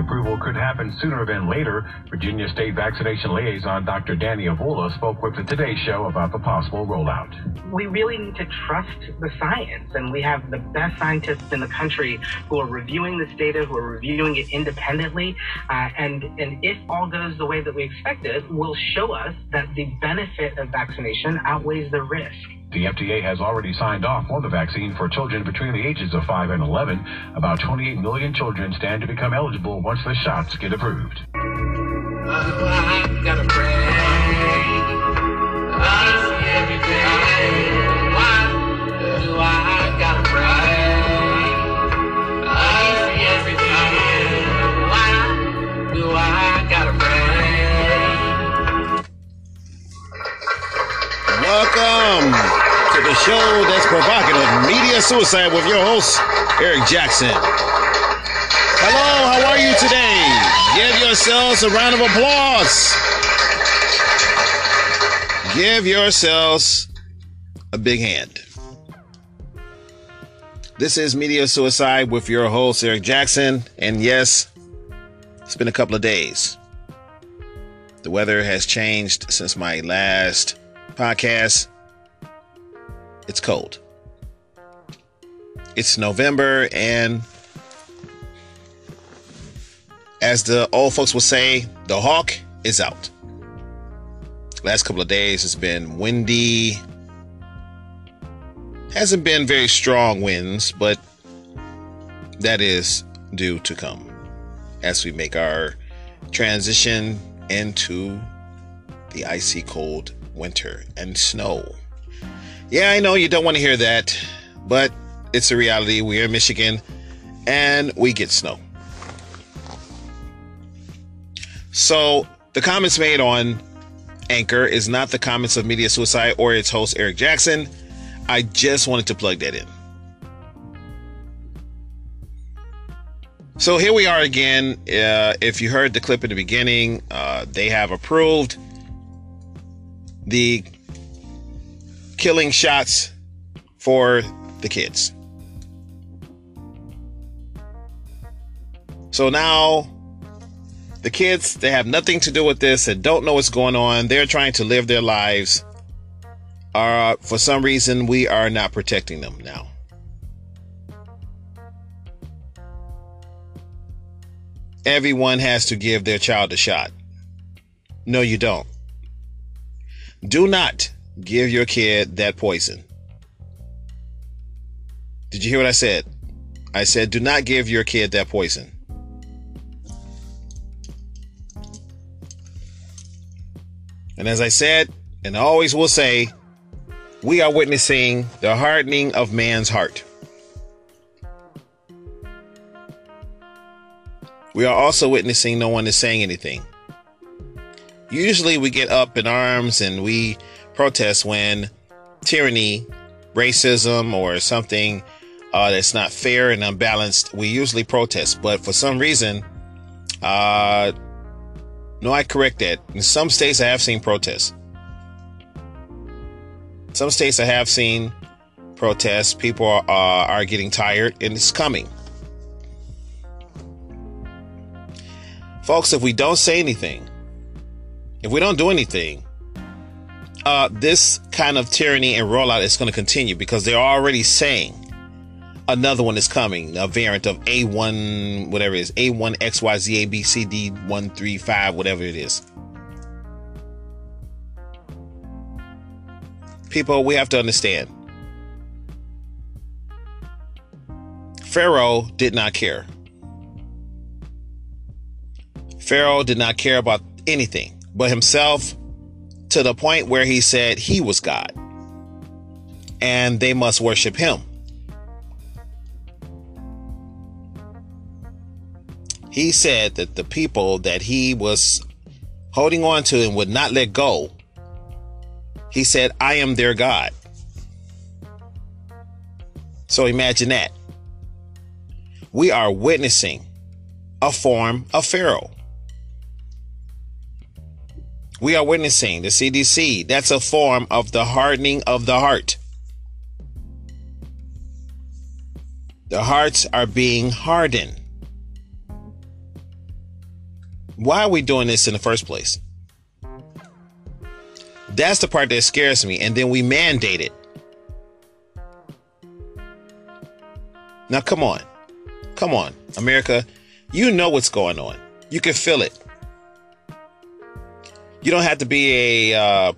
approval could happen sooner than later. Virginia State Vaccination Liaison Dr. Danny Avula spoke with the Today Show about the possible rollout. We really need to trust the science, and we have the best scientists in the country who are reviewing this data, who are reviewing it independently, uh, and and if all goes the way that we expected, will show us that the benefit of vaccination outweighs the risk. The FDA has already signed off on the vaccine for children between the ages of 5 and 11. About 28 million children stand to become eligible once the shots get approved. Welcome show that's provocative media suicide with your host, Eric Jackson. Hello, how are you today? Give yourselves a round of applause. Give yourselves a big hand. This is Media Suicide with your host, Eric Jackson. And yes, it's been a couple of days. The weather has changed since my last podcast. It's cold. It's November, and as the old folks will say, the hawk is out. Last couple of days has been windy. Hasn't been very strong winds, but that is due to come as we make our transition into the icy cold winter and snow. Yeah, I know you don't want to hear that, but it's a reality. We're in Michigan and we get snow. So the comments made on Anchor is not the comments of Media Suicide or its host, Eric Jackson. I just wanted to plug that in. So here we are again. Uh, if you heard the clip in the beginning, uh, they have approved the killing shots for the kids. So now the kids, they have nothing to do with this and don't know what's going on. They're trying to live their lives. Uh, for some reason, we are not protecting them now. Everyone has to give their child a shot. No, you don't. Do not give your kid that poison. Did you hear what I said? I said, do not give your kid that poison. And as I said, and I always will say, we are witnessing the hardening of man's heart. We are also witnessing no one is saying anything. Usually we get up in arms and we protest when tyranny, racism, or something uh, that's not fair and unbalanced, we usually protest. But for some reason, uh, no, I correct that. In some states, I have seen protests. Some states I have seen protests. People are, uh, are getting tired and it's coming. Folks, if we don't say anything, if we don't do anything, uh, this kind of tyranny and rollout is going to continue because they're already saying another one is coming, a variant of A1, whatever it is, A1XYZABCD135, whatever it is. People, we have to understand. Pharaoh did not care. Pharaoh did not care about anything but himself to the point where he said he was God and they must worship him. He said that the people that he was holding on to and would not let go, he said, I am their God. So imagine that. We are witnessing a form of Pharaoh we are witnessing the CDC. That's a form of the hardening of the heart. The hearts are being hardened. Why are we doing this in the first place? That's the part that scares me. And then we mandate it. Now, come on. Come on, America. You know what's going on. You can feel it. You don't have to be a, uh,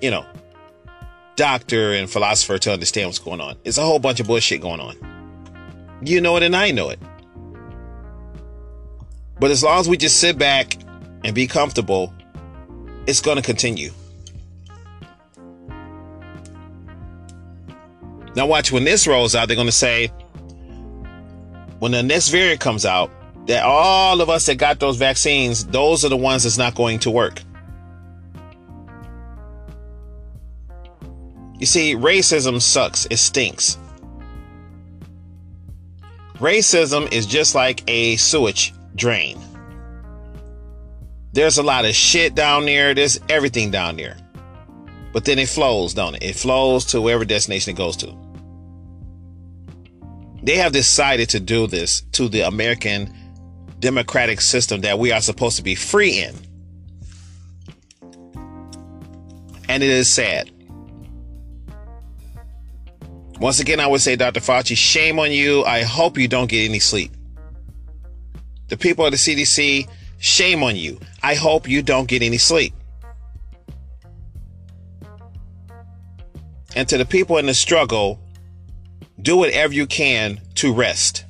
you know, doctor and philosopher to understand what's going on. It's a whole bunch of bullshit going on. You know it, and I know it. But as long as we just sit back and be comfortable, it's going to continue. Now, watch when this rolls out, they're going to say, when the next variant comes out, that all of us that got those vaccines, those are the ones that's not going to work. You see, racism sucks. It stinks. Racism is just like a sewage drain. There's a lot of shit down there. There's everything down there. But then it flows, don't it? It flows to wherever destination it goes to. They have decided to do this to the American democratic system that we are supposed to be free in. And it is sad. Once again, I would say, Dr. Fauci, shame on you. I hope you don't get any sleep. The people of the CDC, shame on you. I hope you don't get any sleep. And to the people in the struggle, do whatever you can to rest.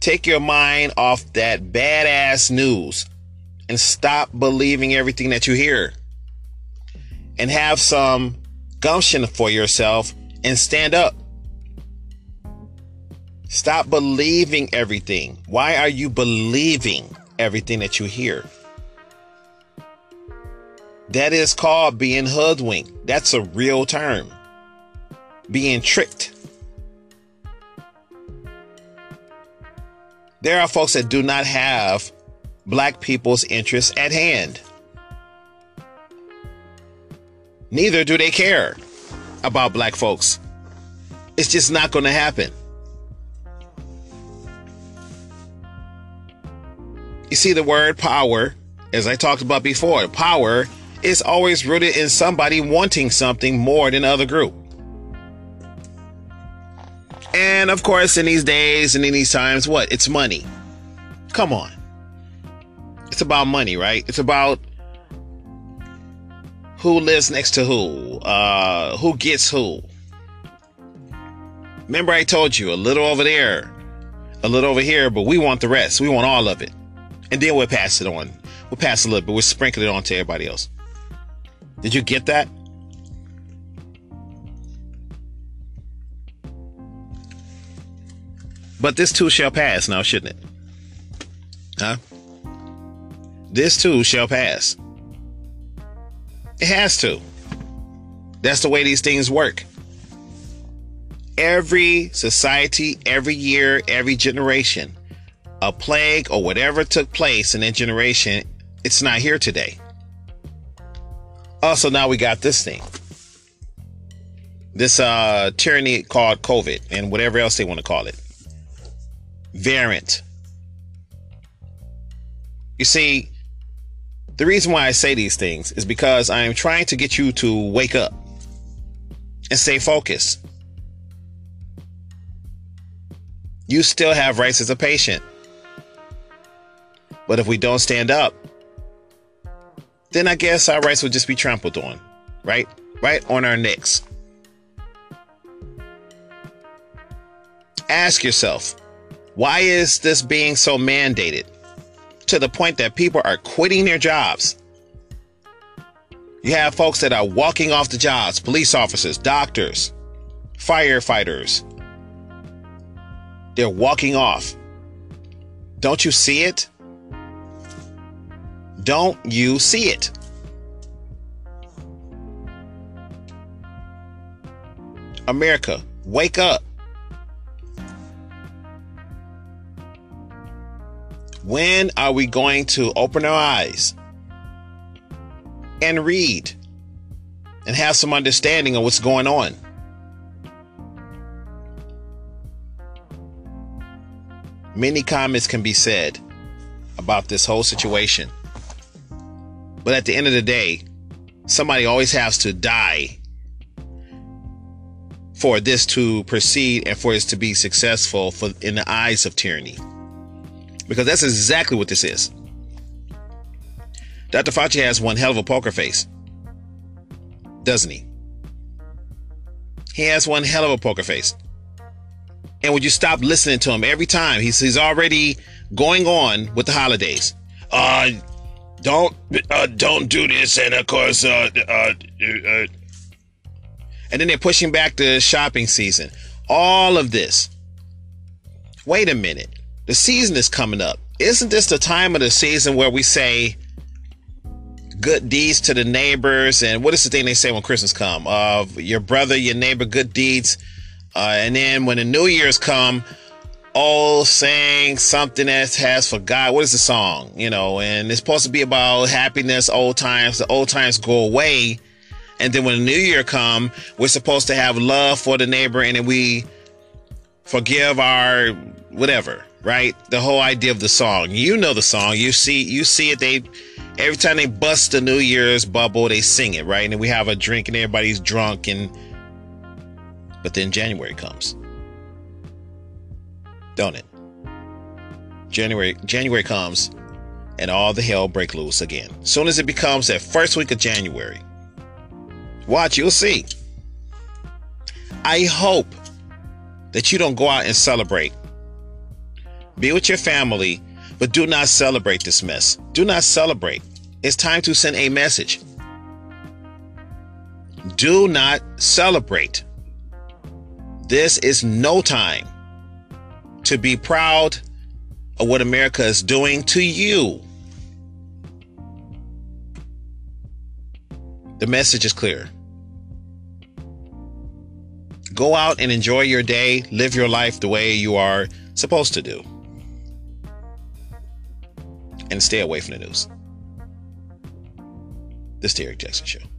Take your mind off that badass news and stop believing everything that you hear. And have some gumption for yourself and stand up. Stop believing everything. Why are you believing everything that you hear? That is called being hoodwinked. That's a real term. Being tricked. There are folks that do not have black people's interests at hand. Neither do they care about black folks. It's just not going to happen. You see, the word power, as I talked about before, power is always rooted in somebody wanting something more than other group. And of course, in these days and in these times, what? It's money. Come on. It's about money, right? It's about who lives next to who, uh, who gets who. Remember, I told you a little over there, a little over here, but we want the rest. We want all of it. And then we'll pass it on. We'll pass a little, but we'll sprinkle it on to everybody else. Did you get that? But this too shall pass now, shouldn't it? Huh? This too shall pass. It has to. That's the way these things work. Every society, every year, every generation, a plague or whatever took place in that generation, it's not here today. Also, now we got this thing. This uh tyranny called COVID and whatever else they want to call it variant. You see, the reason why I say these things is because I am trying to get you to wake up and stay focused. You still have rights as a patient. But if we don't stand up, then I guess our rights will just be trampled on, right? Right on our necks. Ask yourself, why is this being so mandated to the point that people are quitting their jobs? You have folks that are walking off the jobs, police officers, doctors, firefighters. They're walking off. Don't you see it? Don't you see it? America, wake up. When are we going to open our eyes and read and have some understanding of what's going on? Many comments can be said about this whole situation. But at the end of the day, somebody always has to die for this to proceed and for this to be successful for in the eyes of tyranny. Because that's exactly what this is. Dr. Fauci has one hell of a poker face, doesn't he? He has one hell of a poker face. And would you stop listening to him every time? He's, he's already going on with the holidays. Uh, don't uh, don't do this, and of course, uh, uh, uh, and then they're pushing back the shopping season. All of this. Wait a minute, the season is coming up. Isn't this the time of the season where we say good deeds to the neighbors? And what is the thing they say when Christmas come? Of uh, your brother, your neighbor, good deeds. Uh, and then when the New Year's come, all saying something that has for God. what is the song you know and it's supposed to be about happiness old times the old times go away and then when the new year come we're supposed to have love for the neighbor and then we forgive our whatever right the whole idea of the song you know the song you see you see it they every time they bust the new year's bubble they sing it right and we have a drink and everybody's drunk and but then january comes don't it? January January comes and all the hell break loose again. Soon as it becomes that first week of January. Watch, you'll see. I hope that you don't go out and celebrate. Be with your family, but do not celebrate this mess. Do not celebrate. It's time to send a message. Do not celebrate. This is no time to be proud of what America is doing to you. The message is clear. Go out and enjoy your day, live your life the way you are supposed to do, and stay away from the news. This is Eric Jackson Show.